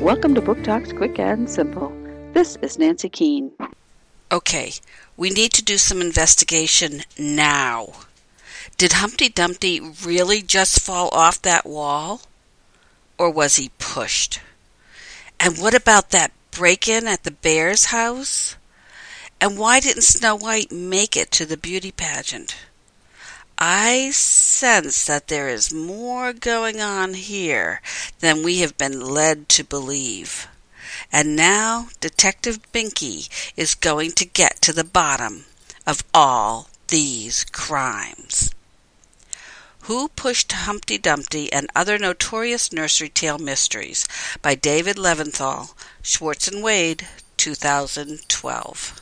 Welcome to Book Talks Quick and Simple. This is Nancy Keane. Okay, we need to do some investigation now. Did Humpty Dumpty really just fall off that wall? Or was he pushed? And what about that break in at the bear's house? And why didn't Snow White make it to the beauty pageant? I sense that there is more going on here than we have been led to believe. And now Detective Binky is going to get to the bottom of all these crimes. Who Pushed Humpty Dumpty and Other Notorious Nursery Tale Mysteries by David Levinthal, Schwartz and Wade, 2012.